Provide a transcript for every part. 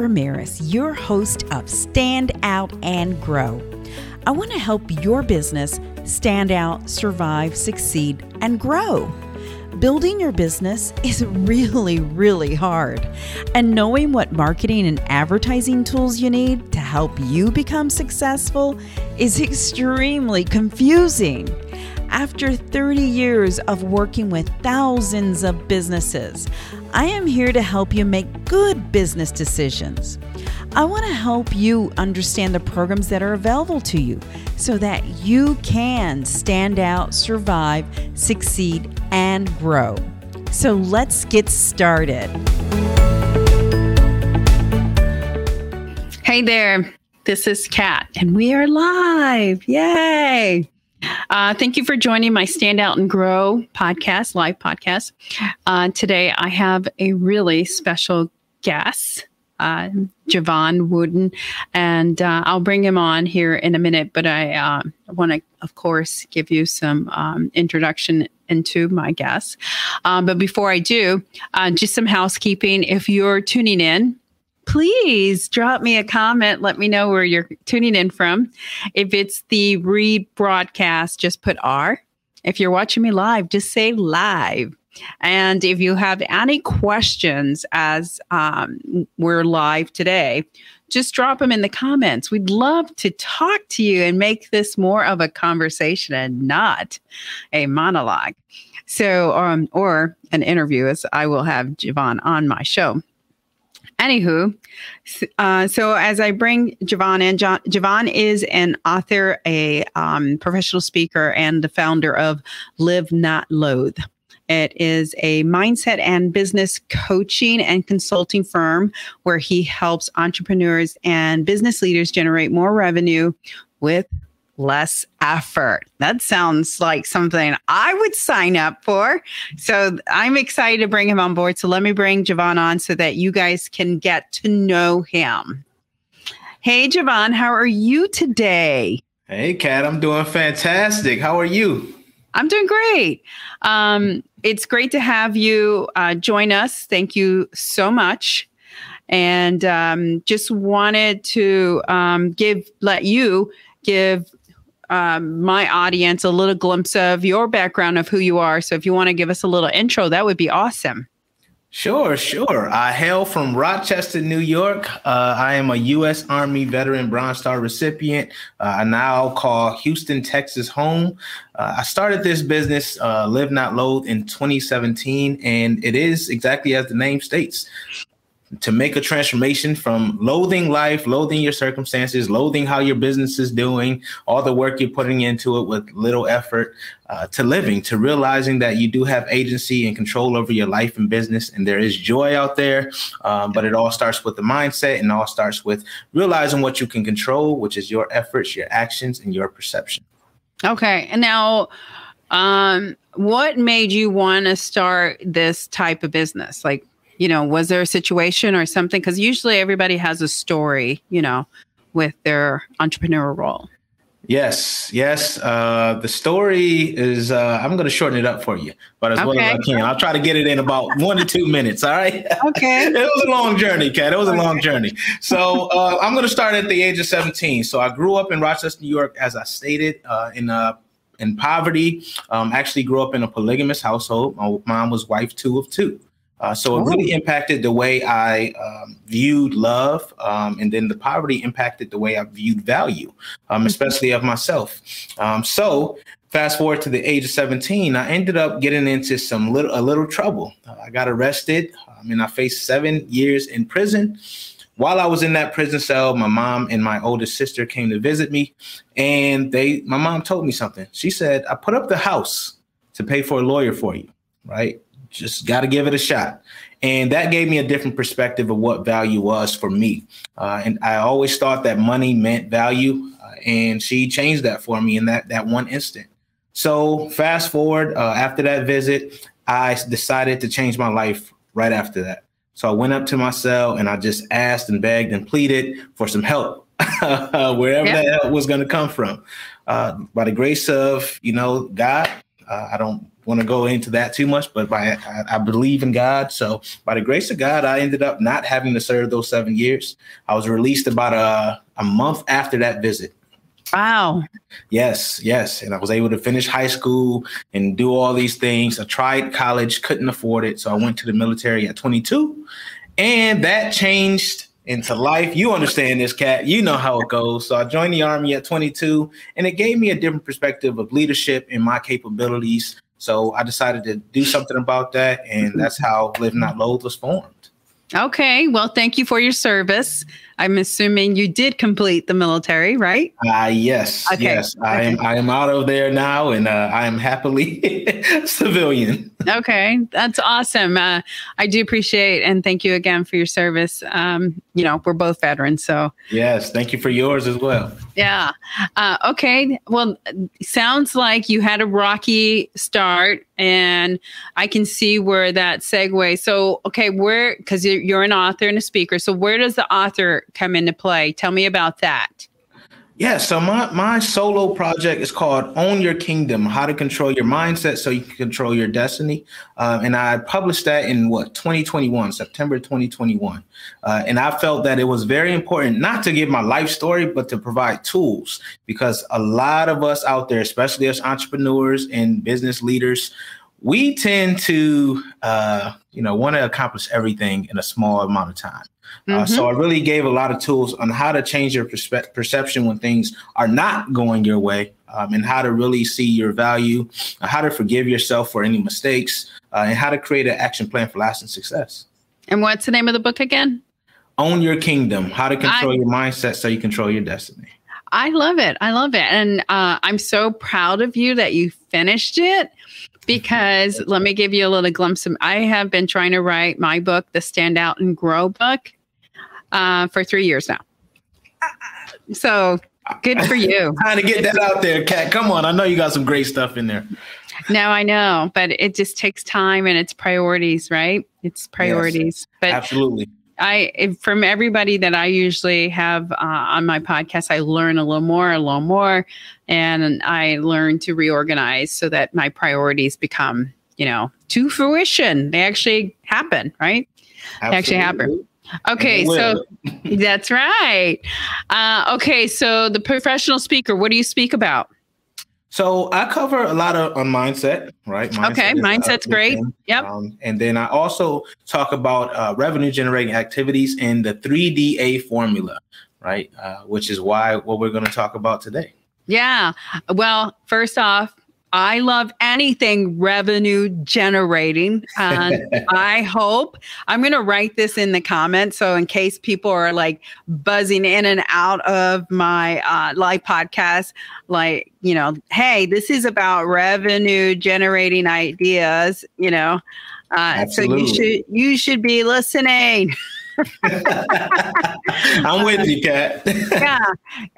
Ramirez, your host of Stand Out and Grow. I want to help your business stand out, survive, succeed, and grow. Building your business is really, really hard. And knowing what marketing and advertising tools you need to help you become successful is extremely confusing. After 30 years of working with thousands of businesses, I am here to help you make good business decisions. I want to help you understand the programs that are available to you so that you can stand out, survive, succeed, and grow. So let's get started. Hey there, this is Kat, and we are live. Yay! Uh, thank you for joining my Stand Out and Grow podcast, live podcast. Uh, today, I have a really special guest, uh, Jevon Wooden, and uh, I'll bring him on here in a minute. But I uh, want to, of course, give you some um, introduction into my guest. Um, but before I do, uh, just some housekeeping. If you're tuning in, please drop me a comment. Let me know where you're tuning in from. If it's the rebroadcast, just put R. If you're watching me live, just say live. And if you have any questions as um, we're live today, just drop them in the comments. We'd love to talk to you and make this more of a conversation and not a monologue. So, um, or an interview, as I will have Jevon on my show. Anywho, uh, so as I bring Jevon in, Jevon is an author, a um, professional speaker, and the founder of Live Not Loathe. It is a mindset and business coaching and consulting firm where he helps entrepreneurs and business leaders generate more revenue with less effort. That sounds like something I would sign up for. So I'm excited to bring him on board. So let me bring Jevon on so that you guys can get to know him. Hey, Jevon, how are you today? Hey, Kat, I'm doing fantastic. How are you? I'm doing great. Um, it's great to have you uh, join us. Thank you so much. And um, just wanted to um, give let you give um, my audience a little glimpse of your background of who you are. So if you want to give us a little intro, that would be awesome. Sure, sure. I hail from Rochester, New York. Uh, I am a U.S. Army veteran Bronze Star recipient. Uh, I now call Houston, Texas home. Uh, I started this business, uh, Live Not Loathe, in 2017, and it is exactly as the name states to make a transformation from loathing life, loathing your circumstances, loathing how your business is doing, all the work you're putting into it with little effort, uh, to living, to realizing that you do have agency and control over your life and business, and there is joy out there. Um, but it all starts with the mindset, and all starts with realizing what you can control, which is your efforts, your actions, and your perception. Okay, and now. Um, what made you want to start this type of business? Like, you know, was there a situation or something? Because usually everybody has a story, you know, with their entrepreneurial role. Yes, yes. Uh, the story is, uh, I'm going to shorten it up for you, but as okay. well as I can. I'll try to get it in about one to two minutes. All right. Okay. it was a long journey, Kat. It was a long journey. So uh, I'm going to start at the age of 17. So I grew up in Rochester, New York, as I stated, uh, in uh, in poverty. Um, actually grew up in a polygamous household. My mom was wife two of two. Uh, so it really oh. impacted the way I um, viewed love, um, and then the poverty impacted the way I viewed value, um, mm-hmm. especially of myself. Um, so fast forward to the age of 17, I ended up getting into some little a little trouble. Uh, I got arrested, um, and I faced seven years in prison. While I was in that prison cell, my mom and my oldest sister came to visit me, and they my mom told me something. She said, "I put up the house to pay for a lawyer for you." Right just got to give it a shot. And that gave me a different perspective of what value was for me. Uh, and I always thought that money meant value. Uh, and she changed that for me in that, that one instant. So fast forward uh, after that visit, I decided to change my life right after that. So I went up to my cell and I just asked and begged and pleaded for some help, wherever that help was going to come from. Uh, by the grace of, you know, God, Uh, I don't want to go into that too much, but by I, I, believe in God. So by the grace of God, I ended up not having to serve those seven years. I was released about a, a month after that visit. Wow. Yes, yes. And I was able to finish high school and do all these things. I tried college, couldn't afford it. So I went to the military at 22. And that changed into life. You understand this, Kat. You know how it goes. So I joined the Army at 22, and it gave me a different perspective of leadership and my capabilities. So I decided to do something about that. And that's how Live Not Loathe was formed. Okay. Well, thank you for your service. I'm assuming you did complete the military, right? Uh, yes. Okay. Yes. I am I am out of there now and uh, I am happily civilian. Okay. That's awesome. Uh, I do appreciate and thank you again for your service. Um, you know, we're both veterans, so Yes, thank you for yours as well. Yeah. Uh, okay. Well, sounds like you had a rocky start and I can see where that segue. So, okay, where cuz you're an author and a speaker. So, where does the author come into play. Tell me about that. Yeah, so my my solo project is called Own Your Kingdom: How to Control Your Mindset So You Can Control Your Destiny, uh, and I published that in what 2021, September 2021, uh, and I felt that it was very important not to give my life story, but to provide tools because a lot of us out there, especially as entrepreneurs and business leaders, we tend to uh, you know want to accomplish everything in a small amount of time Mm-hmm. Uh, so I really gave a lot of tools on how to change your perspe- perception when things are not going your way, um, and how to really see your value, uh, how to forgive yourself for any mistakes, uh, and how to create an action plan for lasting success. And what's the name of the book again? Own Your Kingdom: How to Control I, Your Mindset So You Control Your Destiny. I love it. I love it, and uh, I'm so proud of you that you finished it because let me give you a little glimpse of I have been trying to write my book, the Stand Out and Grow book uh, for three years now. So good for you. Trying to get that out there, Kat. Come on. I know you got some great stuff in there. No, I know, but it just takes time and it's priorities, right? It's priorities. Yes, but absolutely. I from everybody that I usually have uh, on my podcast, I learn a little more, a little more, and I learn to reorganize so that my priorities become, you know, to fruition. They actually happen, right? Absolutely. They actually happen. Okay, so that's right. Uh, okay, so the professional speaker, what do you speak about? So I cover a lot of on mindset, right? Mindset okay, mindset's great. Yep. Um, and then I also talk about uh, revenue generating activities in the 3DA formula, right? Uh, which is why what we're going to talk about today. Yeah. Well, first off, I love anything revenue generating. And I hope I'm going to write this in the comments. So, in case people are like buzzing in and out of my uh, live podcast, like, you know, hey, this is about revenue generating ideas, you know. Uh, so you should you should be listening. I'm with you, Kat. yeah,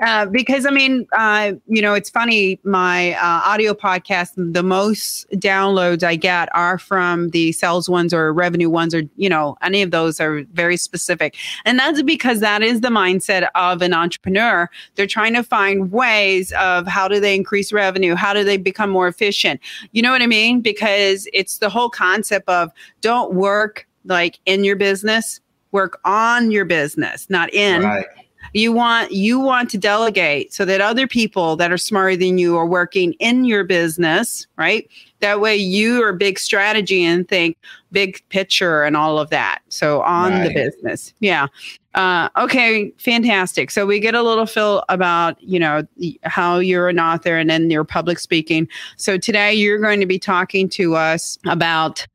uh, because I mean, uh, you know, it's funny. My uh, audio podcast, the most downloads I get are from the sales ones or revenue ones, or you know, any of those are very specific, and that's because that is the mindset of an entrepreneur. They're trying to find ways of how do they increase revenue, how do they become more efficient. You know what I mean? Because it's the whole concept of don't work like in your business work on your business, not in. Right. You want you want to delegate so that other people that are smarter than you are working in your business, right? That way you are big strategy and think big picture and all of that. So on right. the business. Yeah. Uh, okay, fantastic. So we get a little feel about, you know, how you're an author and then your public speaking. So today you're going to be talking to us about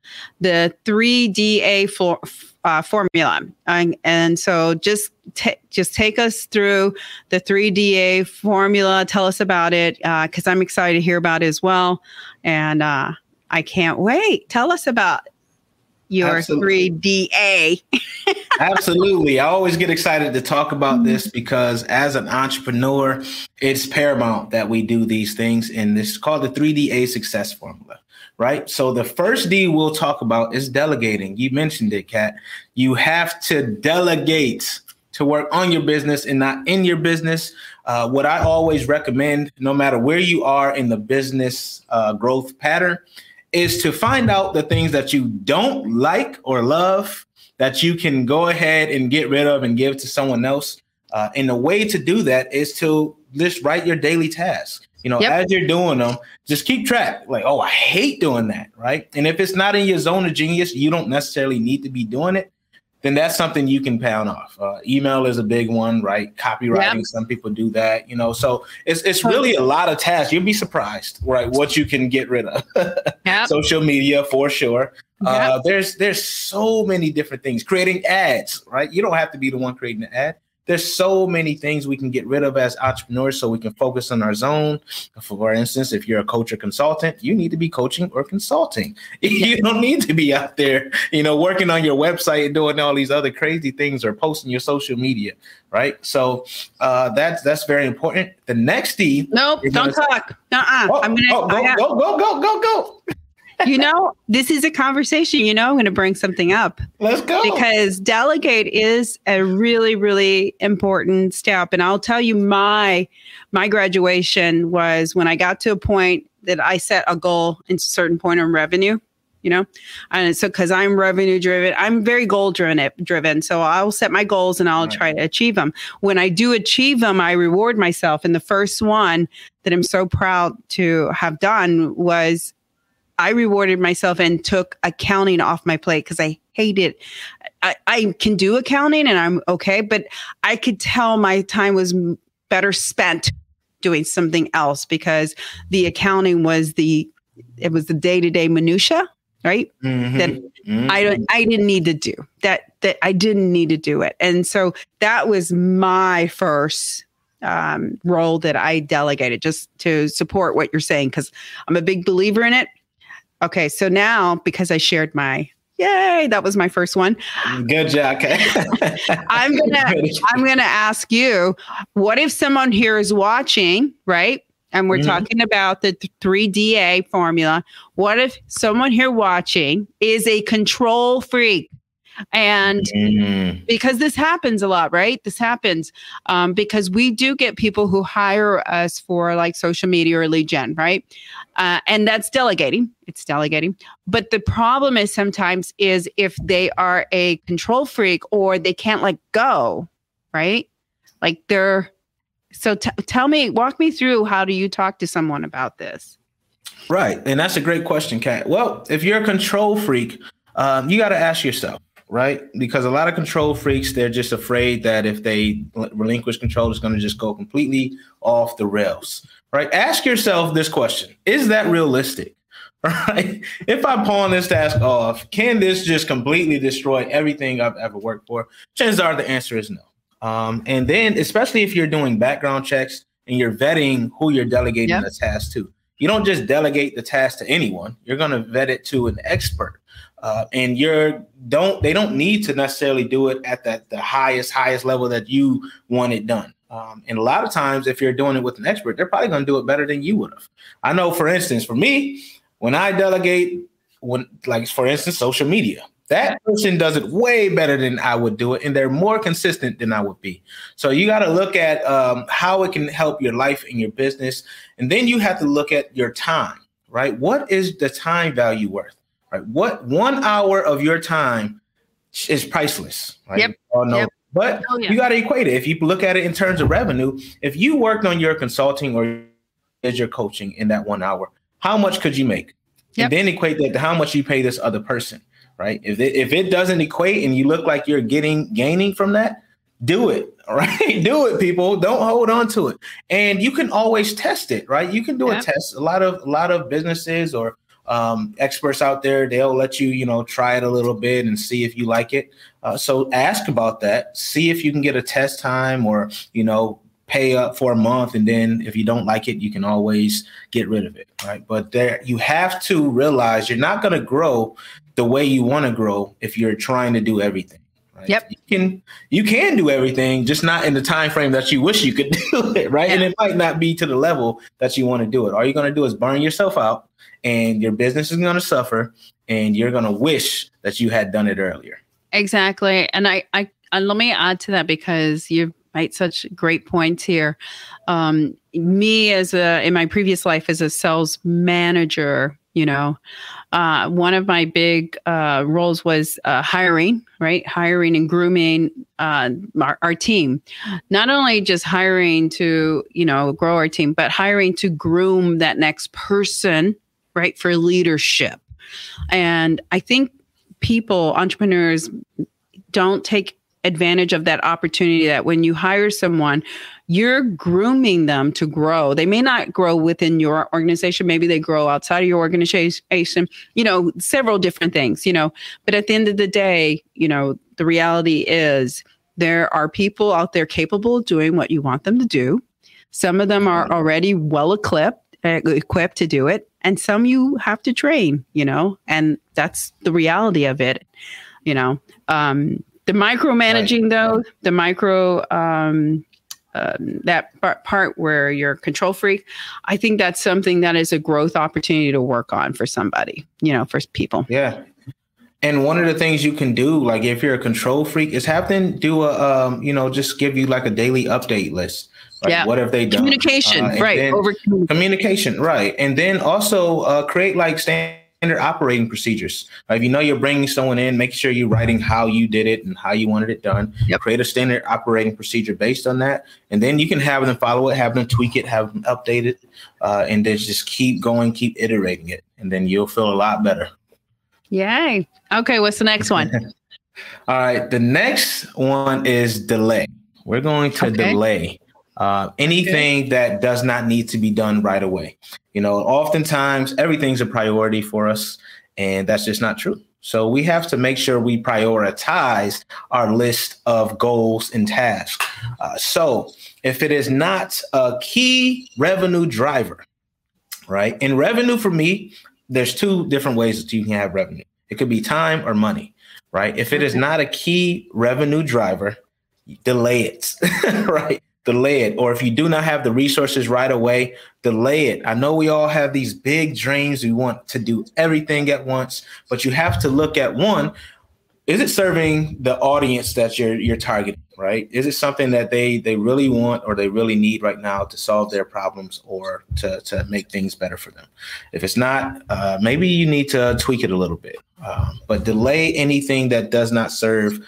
the 3DA for, uh, formula. And, and so just t- just take us through the 3DA formula. Tell us about it because uh, I'm excited to hear about it as well. And uh, I can't wait. Tell us about your Absolutely. 3DA. Absolutely. I always get excited to talk about this because as an entrepreneur, it's paramount that we do these things. And this is called the 3DA success formula right? So the first D we'll talk about is delegating. You mentioned it, Kat. You have to delegate to work on your business and not in your business. Uh, what I always recommend, no matter where you are in the business uh, growth pattern, is to find out the things that you don't like or love that you can go ahead and get rid of and give to someone else. Uh, and the way to do that is to just write your daily tasks. You know, yep. as you're doing them, just keep track. Like, oh, I hate doing that, right? And if it's not in your zone of genius, you don't necessarily need to be doing it. Then that's something you can pound off. Uh, email is a big one, right? Copywriting, yep. some people do that. You know, so it's it's really a lot of tasks. You'll be surprised, right? What you can get rid of. yep. Social media for sure. Uh, there's there's so many different things. Creating ads, right? You don't have to be the one creating the ad there's so many things we can get rid of as entrepreneurs so we can focus on our zone. For instance, if you're a coach or consultant, you need to be coaching or consulting. You don't need to be out there, you know, working on your website and doing all these other crazy things or posting your social media, right? So uh, that's that's very important. The next D. Nope, don't talk. Uh-uh. Oh, I'm gonna oh, go, go, go, go, go, go you know, this is a conversation. You know, I'm going to bring something up. Let's go. Because delegate is a really, really important step. And I'll tell you, my my graduation was when I got to a point that I set a goal in a certain point on revenue. You know, and so because I'm revenue driven, I'm very goal driven. Driven, so I'll set my goals and I'll right. try to achieve them. When I do achieve them, I reward myself. And the first one that I'm so proud to have done was I rewarded myself and took accounting off my plate because I hate it. I, I can do accounting and I'm okay, but I could tell my time was better spent doing something else because the accounting was the it was the day-to-day minutia right mm-hmm. that mm-hmm. i don't i didn't need to do that that i didn't need to do it and so that was my first um, role that i delegated just to support what you're saying because i'm a big believer in it Okay, so now because I shared my yay, that was my first one. Good job. Okay. I'm gonna I'm gonna ask you, what if someone here is watching, right? And we're mm-hmm. talking about the 3DA formula. What if someone here watching is a control freak? And mm. because this happens a lot, right? This happens um, because we do get people who hire us for like social media or lead gen, right? Uh, and that's delegating. It's delegating. But the problem is sometimes is if they are a control freak or they can't let go, right? Like they're so t- tell me, walk me through how do you talk to someone about this? Right. And that's a great question, Kat. Well, if you're a control freak, um, you got to ask yourself, right? Because a lot of control freaks, they're just afraid that if they relinquish control, it's going to just go completely off the rails, right? Ask yourself this question Is that realistic? Right? If I pawn this task off, can this just completely destroy everything I've ever worked for? Chances are the answer is no. Um, and then, especially if you're doing background checks and you're vetting who you're delegating yep. the task to, you don't just delegate the task to anyone. You're going to vet it to an expert uh, and you're don't they don't need to necessarily do it at that the highest highest level that you want it done. Um, and a lot of times if you're doing it with an expert they're probably going to do it better than you would have. I know for instance for me when i delegate when like for instance social media that person does it way better than i would do it and they're more consistent than i would be. So you got to look at um, how it can help your life and your business and then you have to look at your time right? What is the time value worth Right? What one hour of your time is priceless. Right? Yep. yep. But oh, yeah. you got to equate it. If you look at it in terms of revenue, if you worked on your consulting or as your coaching in that one hour, how much could you make? Yep. And then equate that to how much you pay this other person, right? If it, if it doesn't equate and you look like you're getting gaining from that, do it. All right. do it, people. Don't hold on to it. And you can always test it, right? You can do yep. a test. A lot of a lot of businesses or um, experts out there they'll let you you know try it a little bit and see if you like it uh, so ask about that see if you can get a test time or you know pay up for a month and then if you don't like it you can always get rid of it right but there you have to realize you're not going to grow the way you want to grow if you're trying to do everything Right? Yep. You can you can do everything, just not in the time frame that you wish you could do it, right? Yeah. And it might not be to the level that you want to do it. All you're going to do is burn yourself out and your business is going to suffer and you're going to wish that you had done it earlier. Exactly. And I, I and let me add to that because you've made such great points here. Um, me as a in my previous life as a sales manager, you know, uh, one of my big uh, roles was uh, hiring, right? Hiring and grooming uh, our, our, team. Not only just hiring to, you know, grow our team, but hiring to groom that next person, right, for leadership. And I think people, entrepreneurs, don't take advantage of that opportunity that when you hire someone, you're grooming them to grow. They may not grow within your organization. Maybe they grow outside of your organization, you know, several different things, you know. But at the end of the day, you know, the reality is there are people out there capable of doing what you want them to do. Some of them are mm-hmm. already well equipped, uh, equipped to do it. And some you have to train, you know, and that's the reality of it, you know. Um, the micromanaging, right. though, the micro um, um, that part where you're a control freak, I think that's something that is a growth opportunity to work on for somebody, you know, for people. Yeah. And one of the things you can do, like if you're a control freak, is have them do a, um, you know, just give you like a daily update list. Like yeah. What have they done? Communication, uh, right? Over communication, right? And then also uh, create like standard operating procedures. Uh, if you know you're bringing someone in, make sure you're writing how you did it and how you wanted it done. Yep. Create a standard operating procedure based on that, and then you can have them follow it, have them tweak it, have them update it, uh, and then just keep going, keep iterating it, and then you'll feel a lot better. Yay! Okay, what's the next one? All right, the next one is delay. We're going to okay. delay uh, anything that does not need to be done right away. You know, oftentimes everything's a priority for us, and that's just not true. So we have to make sure we prioritize our list of goals and tasks. Uh, so if it is not a key revenue driver, right? And revenue for me, there's two different ways that you can have revenue. It could be time or money, right? If it is not a key revenue driver, delay it, right? Delay it. Or if you do not have the resources right away, delay it. I know we all have these big dreams. We want to do everything at once, but you have to look at one, is it serving the audience that you're you're targeting, right? Is it something that they they really want or they really need right now to solve their problems or to to make things better for them? If it's not, uh, maybe you need to tweak it a little bit. Um, but delay anything that does not serve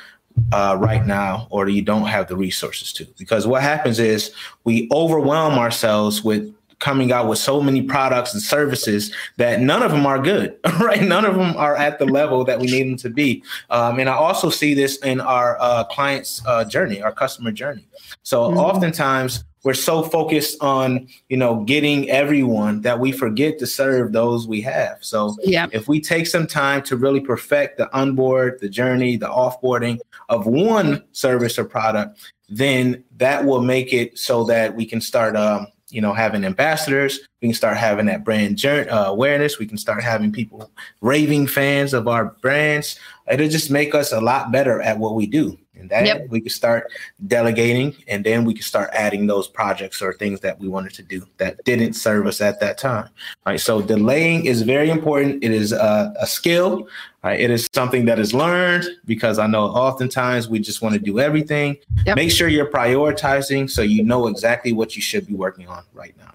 uh, right now, or you don't have the resources to. Because what happens is we overwhelm ourselves with coming out with so many products and services that none of them are good, right? None of them are at the level that we need them to be. Um, and I also see this in our uh, clients' uh, journey, our customer journey. So mm-hmm. oftentimes we're so focused on you know getting everyone that we forget to serve those we have. So yeah. if we take some time to really perfect the onboard the journey the offboarding of one service or product then that will make it so that we can start um, you know having ambassadors. We can start having that brand journey, uh, awareness. We can start having people raving fans of our brands. It'll just make us a lot better at what we do and that yep. we could start delegating and then we could start adding those projects or things that we wanted to do that didn't serve us at that time right so delaying is very important it is a, a skill right? it is something that is learned because i know oftentimes we just want to do everything yep. make sure you're prioritizing so you know exactly what you should be working on right now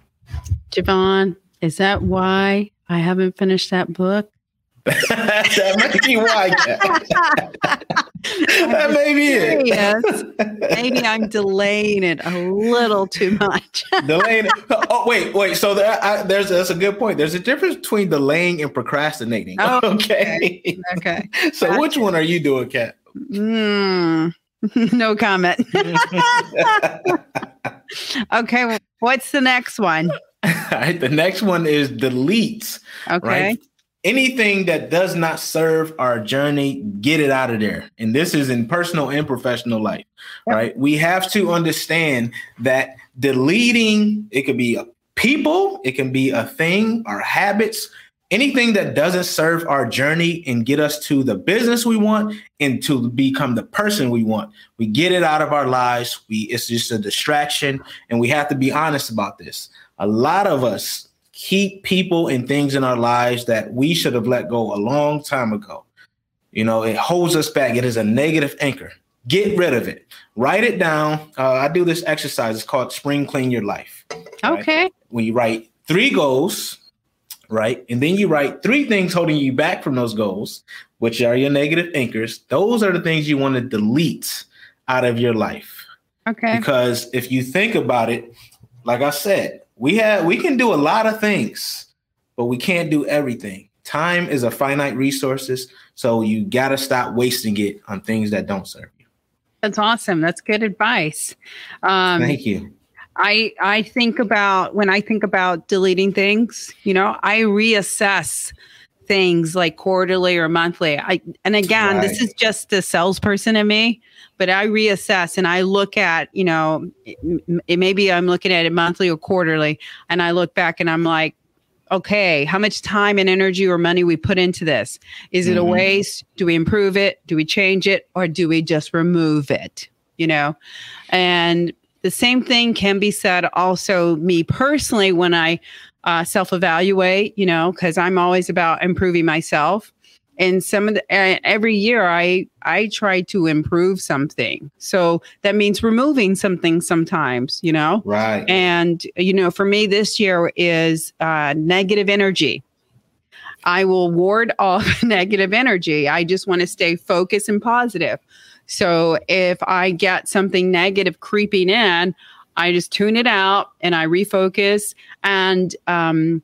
jevon is that why i haven't finished that book that may be why. that may be it. Maybe I'm delaying it a little too much. delaying. Oh, wait, wait. So there, I, there's that's a good point. There's a difference between delaying and procrastinating. Oh, okay. Okay. so gotcha. which one are you doing, Kat? Mm, no comment. okay. Well, what's the next one? All right. The next one is deletes. Okay. Right? Anything that does not serve our journey, get it out of there. And this is in personal and professional life, right? We have to understand that deleting, it could be a people, it can be a thing, our habits, anything that doesn't serve our journey and get us to the business we want and to become the person we want. We get it out of our lives. We it's just a distraction and we have to be honest about this. A lot of us keep people and things in our lives that we should have let go a long time ago. You know, it holds us back. It is a negative anchor. get rid of it. Write it down. Uh, I do this exercise. It's called Spring Clean Your Life. Right? Okay. When you write three goals, right, and then you write three things holding you back from those goals, which are your negative anchors. Those are the things you want to delete out of your life. Okay. Because if you think about it, like I said, we have we can do a lot of things, but we can't do everything. Time is a finite resources, so you got to stop wasting it on things that don't serve you. That's awesome. That's good advice. Um, Thank you. I I think about when I think about deleting things, you know, I reassess things like quarterly or monthly. I and again, right. this is just the salesperson in me, but I reassess and I look at, you know, it, maybe I'm looking at it monthly or quarterly, and I look back and I'm like, okay, how much time and energy or money we put into this? Is it mm-hmm. a waste? Do we improve it? Do we change it, or do we just remove it? You know, and the same thing can be said also me personally when I uh, self evaluate, you know, because I'm always about improving myself. And some of the uh, every year I I try to improve something. So that means removing something sometimes, you know. Right. And you know, for me this year is uh, negative energy. I will ward off negative energy. I just want to stay focused and positive. So if I get something negative creeping in, I just tune it out and I refocus. And, um,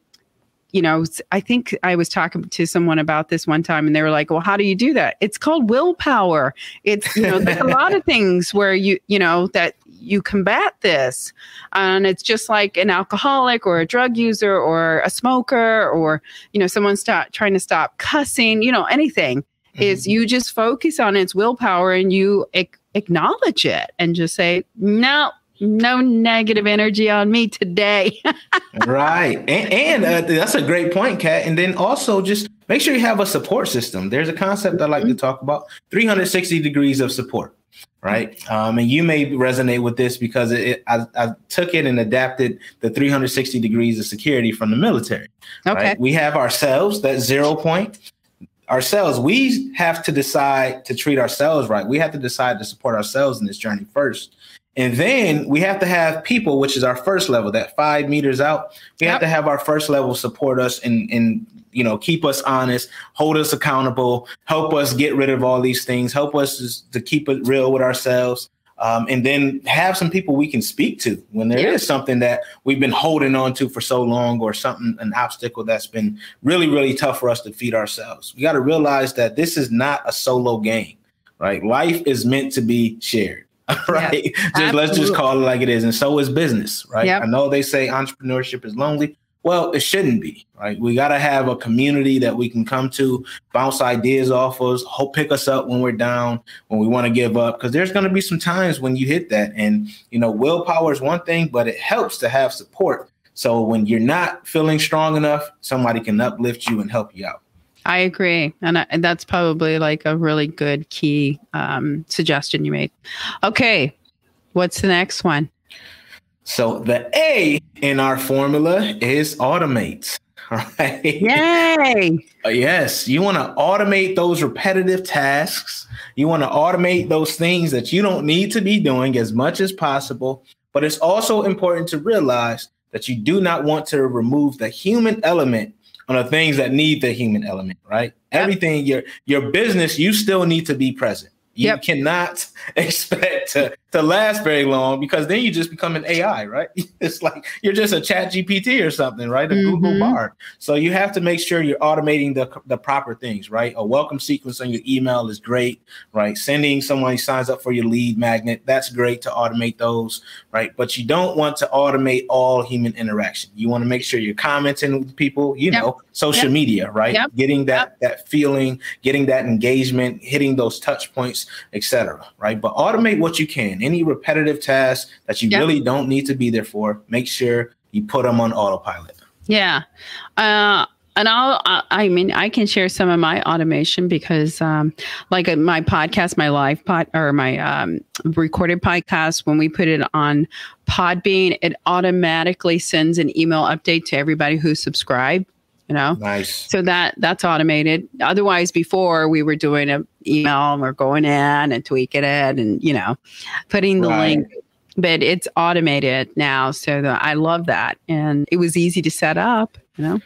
you know, I think I was talking to someone about this one time and they were like, well, how do you do that? It's called willpower. It's, you know, there's a lot of things where you, you know, that you combat this. And it's just like an alcoholic or a drug user or a smoker or, you know, someone stop trying to stop cussing, you know, anything mm-hmm. is you just focus on its willpower and you ac- acknowledge it and just say, no, no negative energy on me today. right. And, and uh, that's a great point, Kat. And then also just make sure you have a support system. There's a concept I like mm-hmm. to talk about 360 degrees of support. Right. Um, and you may resonate with this because it, it I, I, took it and adapted the 360 degrees of security from the military. Okay. Right? We have ourselves, that zero point ourselves, we have to decide to treat ourselves right. We have to decide to support ourselves in this journey first. And then we have to have people, which is our first level, that five meters out. We yep. have to have our first level support us and and you know keep us honest, hold us accountable, help us get rid of all these things, help us to keep it real with ourselves um, and then have some people we can speak to when there yeah. is something that we've been holding on to for so long or something an obstacle that's been really really tough for us to feed ourselves we got to realize that this is not a solo game right life is meant to be shared right yeah, just let's just call it like it is and so is business right yep. i know they say entrepreneurship is lonely well, it shouldn't be, right? We got to have a community that we can come to, bounce ideas off of, hope pick us up when we're down, when we want to give up, because there's going to be some times when you hit that. And, you know, willpower is one thing, but it helps to have support. So when you're not feeling strong enough, somebody can uplift you and help you out. I agree. And, I, that's probably like a really good key um, suggestion you made. Okay. What's the next one? So the A in our formula is automate. All right. Yay. Uh, yes. You want to automate those repetitive tasks. You want to automate those things that you don't need to be doing as much as possible. But it's also important to realize that you do not want to remove the human element on the things that need the human element, right? Yep. Everything your your business, you still need to be present. You yep. cannot expect to, to last very long because then you just become an AI, right? It's like you're just a chat GPT or something, right? A mm-hmm. Google Bard. So you have to make sure you're automating the, the proper things, right? A welcome sequence on your email is great, right? Sending someone who signs up for your lead magnet, that's great to automate those, right? But you don't want to automate all human interaction. You want to make sure you're commenting with people, you yep. know, social yep. media, right? Getting that that feeling, getting that engagement, hitting those touch points etc. Right, but automate what you can. Any repetitive tasks that you yep. really don't need to be there for, make sure you put them on autopilot. Yeah. Uh, and I'll, I mean, I can share some of my automation because, um, like uh, my podcast, my live pod or my um, recorded podcast, when we put it on Podbean, it automatically sends an email update to everybody who subscribed you know Nice. so that that's automated otherwise before we were doing a email and we're going in and tweaking it and you know putting the Right. link but it's automated now so the, i love that and it was easy to set up you know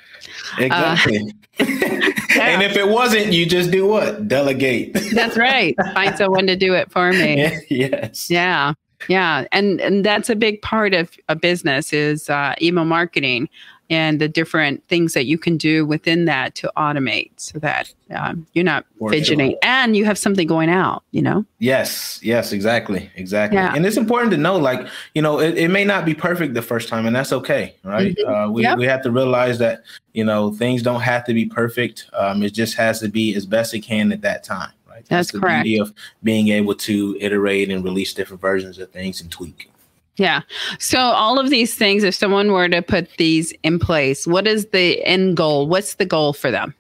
Exactly. and if it wasn't, you just do what? Delegate. that's right find someone to do it for me yes. Yeah. Yeah. And and that's a big part of a business is uh, email marketing and the different things that you can do within that to automate so that um, you're not For fidgeting sure. and you have something going out, you know? Yes, yes, exactly, exactly. Yeah. And it's important to know, like, you know, it, it may not be perfect the first time, and that's okay, right? Uh, we Yep. we have to realize that you know things don't have to be perfect. Um, it just has to be as best it can at that time, right? That's the correct. beauty of being able to iterate and release different versions of things and tweak. Yeah. So all of these things, if someone were to put these in place, what is the end goal? What's the goal for them?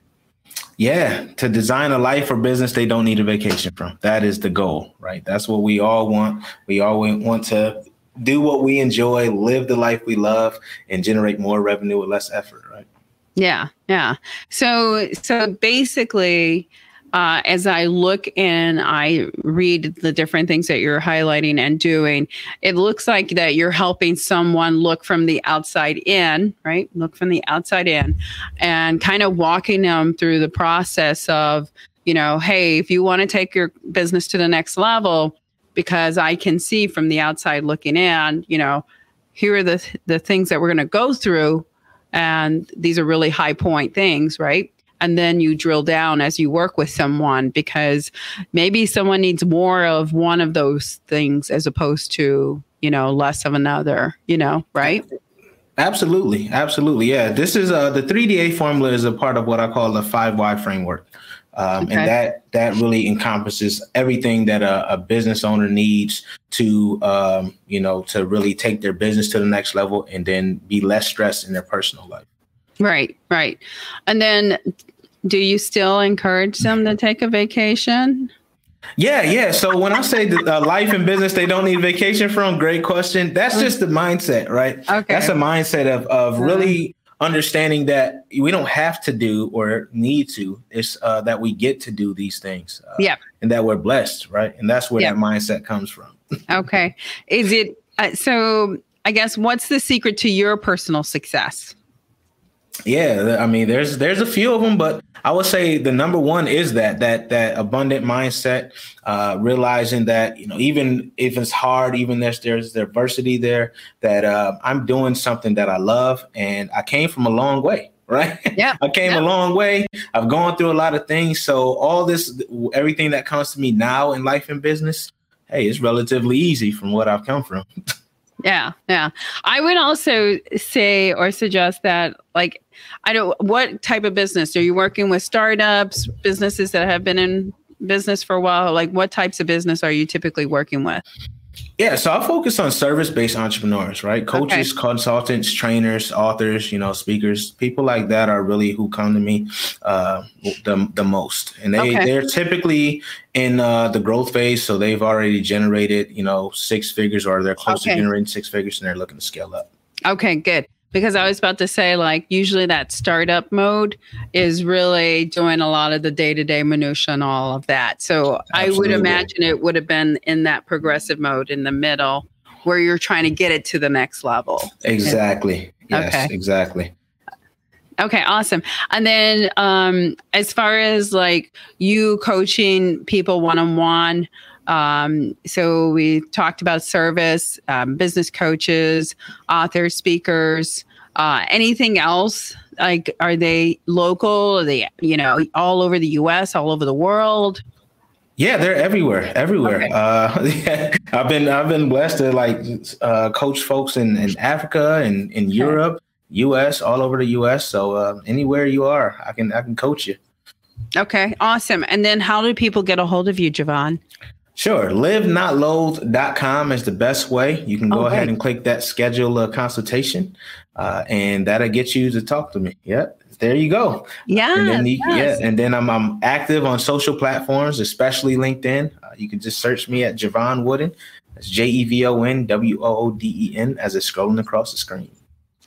Yeah, to design a life or business they don't need a vacation from. That is the goal, right? That's what we all want. We all want to do what we enjoy, live the life we love, and generate more revenue with less effort, right? Yeah, yeah. So so basically, uh, as I look and I read the different things that you're highlighting and doing, it looks like that you're helping someone look from the outside in, right? Look from the outside in, and kind of walking them through the process of, you know, hey, if you want to take your business to the next level, because I can see from the outside looking in, you know, here are the the things that we're going to go through and these are really high point things right and then you drill down as you work with someone because maybe someone needs more of one of those things as opposed to you know less of another you know right Absolutely, absolutely. Yeah, this is uh, the 3DA formula is a part of what I call the 5y framework, um, Okay. and that that really encompasses everything that a, a business owner needs to um, you know to really take their business to the next level and then be less stressed in their personal life. Right right and then do you still encourage them to take a vacation Yeah, yeah. So when I say that uh, life and business they don't need vacation from, great question. That's just the mindset, right? Okay. That's a mindset of of really understanding that we don't have to do or need to. It's uh, that we get to do these things. Uh, Yeah. And that we're blessed, right? And that's where Yeah. that mindset comes from. okay is it uh, so i guess what's the secret to your personal success Yeah, I mean, there's there's a few of them, but I would say the number one is that that that abundant mindset, uh, realizing that you know even if it's hard, even there's there's adversity there, that uh, I'm doing something that I love, and I came from a long way, right? Yeah, I came yeah. a long way. I've gone through a lot of things, so all this, everything that comes to me now in life and business, hey, it's relatively easy from what I've come from. Yeah, yeah. I would also say or suggest that, like, I don't. What type of business are you working with? Startups, businesses that have been in business for a while. Like, what types of business are you typically working with? Yeah, so I focus on service-based entrepreneurs, right? Coaches, consultants, trainers, authors, you know, speakers, people like that are really who come to me uh, the the most, and they Okay. they're typically in uh, the growth phase, so they've already generated, you know, six figures, or they're close Okay. to generating six figures, and they're looking to scale up. Okay, good. Because I was about to say, like, usually that startup mode is really doing a lot of the day to day minutia and all of that. So I would imagine it would have been in that progressive mode in the middle where you're trying to get it to the next level. Exactly. Yes, Okay. exactly. Okay, awesome. And then um as far as like you coaching people one on one, um so we talked about service, um, business coaches, authors, speakers, uh anything else? Like are they local? Are they, you know, all over the US, all over the world? Yeah, they're everywhere, everywhere. Okay. Uh, yeah, I've been I've been blessed to like uh, coach folks in, in Africa and in Europe, U.S., all over the U.S. So uh, anywhere you are, I can I can coach you. Okay, awesome. And then how do people get a hold of you, Jevon? Sure. LiveNotLoathe.com is the best way. You can go Oh, ahead and click that schedule a consultation, uh, and that'll get you to talk to me. Yep. There you go. Yeah. and then yes. yeah, and then I'm I'm active on social platforms, especially LinkedIn. Uh, you can just search me at Jevon Wooden. That's J E V O N W O O D E N as it's scrolling across the screen.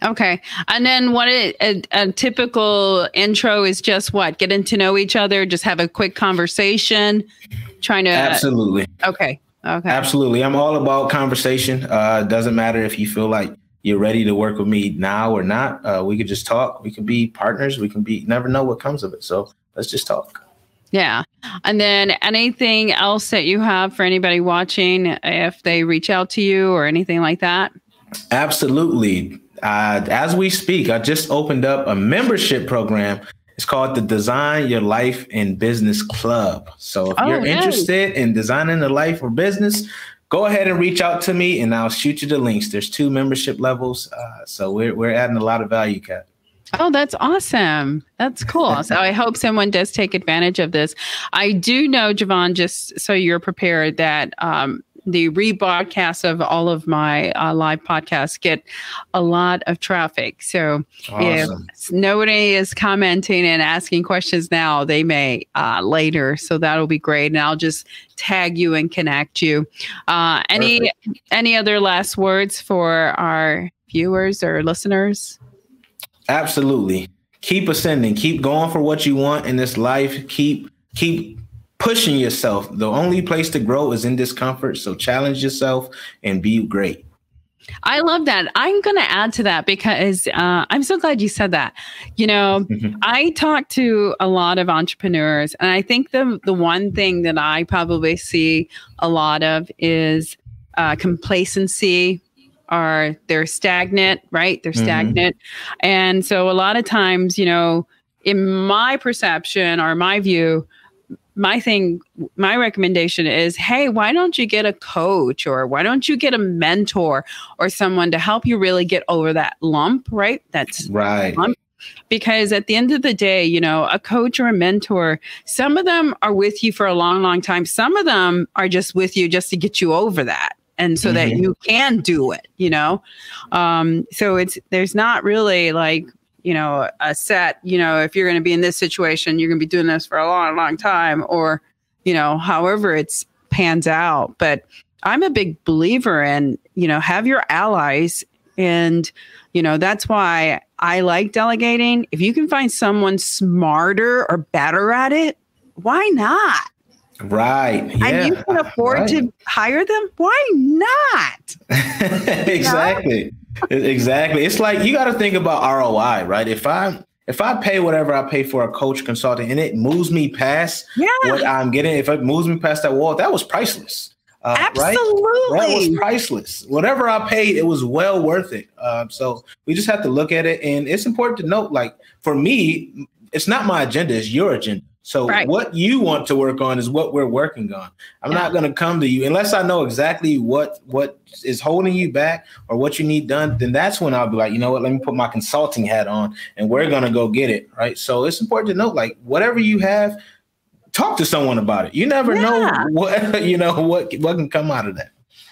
Okay. And then what it, a, a, typical intro is just what? Getting to know each other, just have a quick conversation, trying to. Absolutely. Okay. Okay. Absolutely. I'm all about conversation. Uh, doesn't matter if you feel like you're ready to work with me now or not. Uh, we could just talk. We can be partners. We can be, never know what comes of it. So let's just talk. Yeah. And then anything else that you have for anybody watching if they reach out to you or anything like that? Absolutely. Uh, as we speak, I just opened up a membership program. It's called the Design Your Life and Business Club. So if oh, you're nice. interested in designing a life or business, go ahead and reach out to me and I'll shoot you the links. There's two membership levels. Uh, so we're, we're adding a lot of value, Kat. Oh, that's awesome. That's cool. so I hope someone does take advantage of this. I do know, Jevon, just so you're prepared, that um, the rebroadcast of all of my uh, live podcasts get a lot of traffic. So awesome. if nobody is commenting and asking questions now, they may uh, later. So that'll be great. And I'll just tag you and connect you. Uh, any Perfect. any other last words for our viewers or listeners? Absolutely. Keep ascending. Keep going for what you want in this life. Keep keep pushing yourself. The only place to grow is in discomfort. So challenge yourself and be great. I love that. I'm going to add to that because uh, I'm so glad you said that. You know, mm-hmm. I talk to a lot of entrepreneurs, and I think the the one thing that I probably see a lot of is uh, complacency are they're stagnant, right? They're mm-hmm. stagnant. Mm-hmm. And so a lot of times, you know, in my perception or my view, my thing, my recommendation is hey, why don't you get a coach or why don't you get a mentor or someone to help you really get over that lump, right? That's right. Lump. Because at the end of the day, you know, a coach or a mentor, some of them are with you for a long, long time. Some of them are just with you just to get you over that and so mm-hmm. that you can do it you know um so it's there's not really like you know a set you know if you're going to be in this situation you're going to be doing this for a long long time or you know however it's pans out but i'm a big believer in you know have your allies and you know that's why i like delegating if you can find someone smarter or better at it why not Right. Yeah. And you can afford right. to hire them. Why not? exactly. Exactly. It's like you got to think about ROI, right? If I if I pay whatever I pay for a coach consultant and it moves me past yeah. what I'm getting, if it moves me past that wall, that was priceless. Uh, Absolutely. Right? That was priceless. Whatever I paid, it was well worth it. Um, so we just have to look at it. And it's important to note, like for me, it's not my agenda, it's your agenda. So right. what you want to work on is what we're working on. I'm yeah. not going to come to you unless I know exactly what what is holding you back or what you need done. Then that's when I'll be like, you know what? Let me put my consulting hat on, and we're going to go get it. Right. So it's important to note, like whatever you have, talk to someone about it. You never yeah. know what you know what what can come out of that.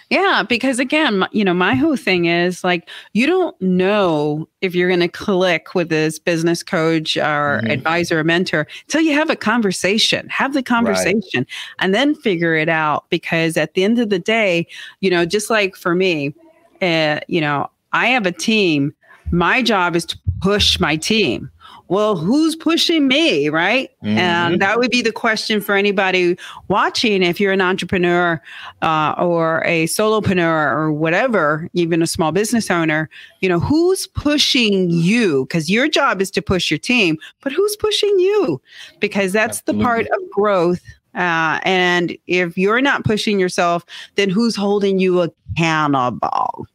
Yeah, because again, you know, my whole thing is like you don't know if you're going to click with this business coach or mm-hmm. advisor or mentor until you have a conversation. Have the conversation right. and then figure it out because at the end of the day, you know, just like for me, uh, you know, I have a team. My job is to push my team well, who's pushing me? Right. Mm-hmm. And that would be the question for anybody watching. If you're an entrepreneur uh, or a solopreneur or whatever, even a small business owner, you know, who's pushing you? Because your job is to push your team, but who's pushing you? Because that's Absolutely. the part of growth. Uh, and if you're not pushing yourself, then who's holding you accountable?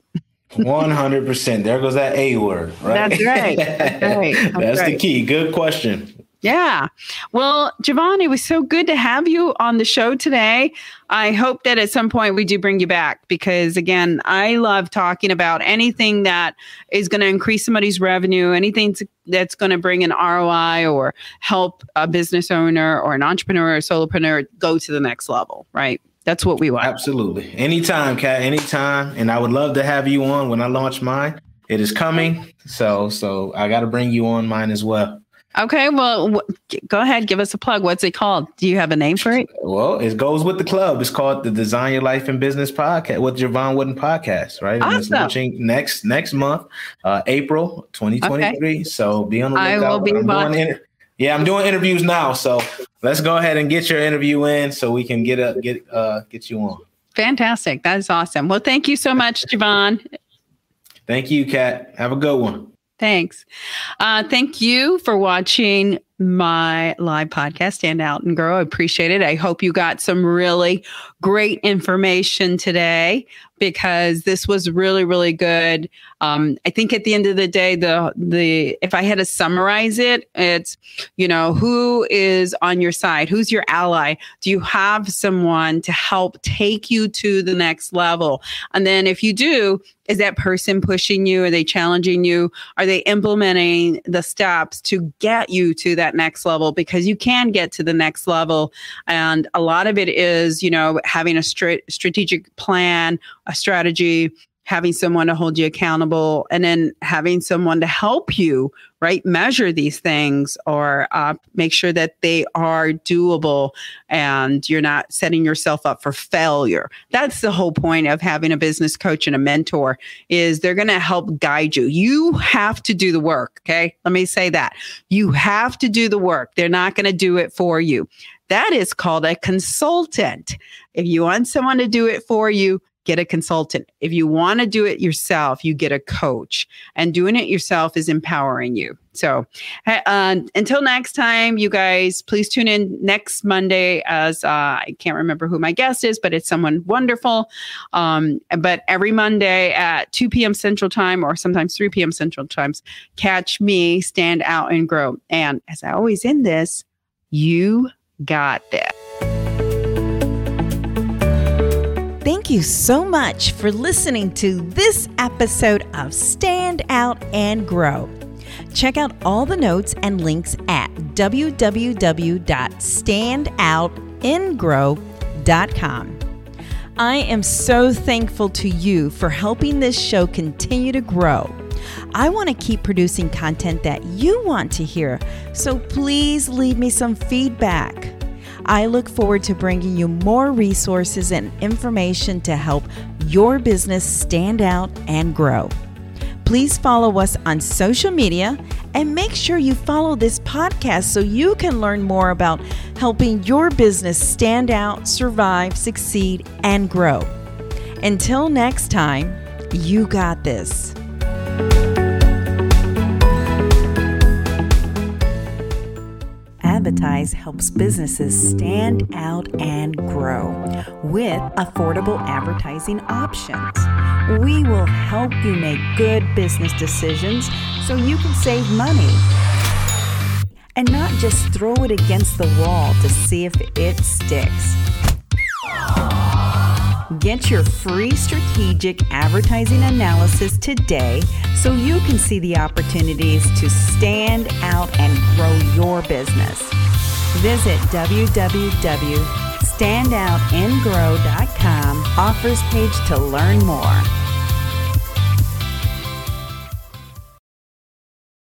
One hundred percent. There goes that A word. Right. That's right. That's, right. That's, That's right. the key. Good question. Yeah. Well, Jevon, it was so good to have you on the show today. I hope that at some point we do bring you back because, again, I love talking about anything that is going to increase somebody's revenue, anything that's going to bring an ROI or help a business owner or an entrepreneur or solopreneur go to the next level, right? That's what we want. Absolutely. Anytime, Kat, anytime. And I would love to have you on when I launch mine. It is coming. So so I gotta bring you on mine as well. Okay, well, w- go ahead, give us a plug. What's it called? Do you have a name for it? Well, it goes with the club. It's called the Design Your Life and Business Podcast with Jevon Wooden Podcast, right? Awesome. it's launching next next month, uh, April 2023. Okay. So be on the lookout. I will be inter- yeah, I'm doing interviews now. So let's go ahead and get your interview in so we can get a get uh get you on. Fantastic. That is awesome. Well, thank you so much, Jevon. Thank you, Kat. Have a good one. Thanks. Uh, thank you for watching my live podcast, Stand Out and Grow. I appreciate it. I hope you got some really great information today because this was really, really good. Um, I think at the end of the day, the the if I had to summarize it, it's you know who is on your side, who's your ally. Do you have someone to help take you to the next level? And then if you do, is that person pushing you? Are they challenging you? Are they implementing the steps to get you to that next level? Because you can get to the next level, and a lot of it is you know having a str- strategic plan, a strategy having someone to hold you accountable and then having someone to help you right measure these things or uh, make sure that they are doable and you're not setting yourself up for failure. That's the whole point of having a business coach and a mentor is they're going to help guide you. You have to do the work okay? Let me say that. You have to do the work. They're not going to do it for you. That is called a consultant. If you want someone to do it for you get a consultant. If you want to do it yourself, you get a coach. And doing it yourself is empowering you. So uh, until next time, you guys, please tune in next Monday as uh, I can't remember who my guest is, but it's someone wonderful. Um, but every Monday at 2 p.m. Central Time or sometimes 3 p.m. Central Times, catch me, stand out and grow. And as I always end this, you got this. Thank you so much for listening to this episode of Stand Out and Grow. Check out all the notes and links at www.standoutandgrow.com. I am so thankful to you for helping this show continue to grow. I want to keep producing content that you want to hear, so please leave me some feedback. I look forward to bringing you more resources and information to help your business stand out and grow. Please follow us on social media and make sure you follow this podcast so you can learn more about helping your business stand out, survive, succeed, and grow. Until next time, you got this. Helps businesses stand out and grow with affordable advertising options. We will help you make good business decisions so you can save money and not just throw it against the wall to see if it sticks. Get your free strategic advertising analysis today so you can see the opportunities to stand out and grow your business. Visit www.standoutandgrow.com offers page to learn more.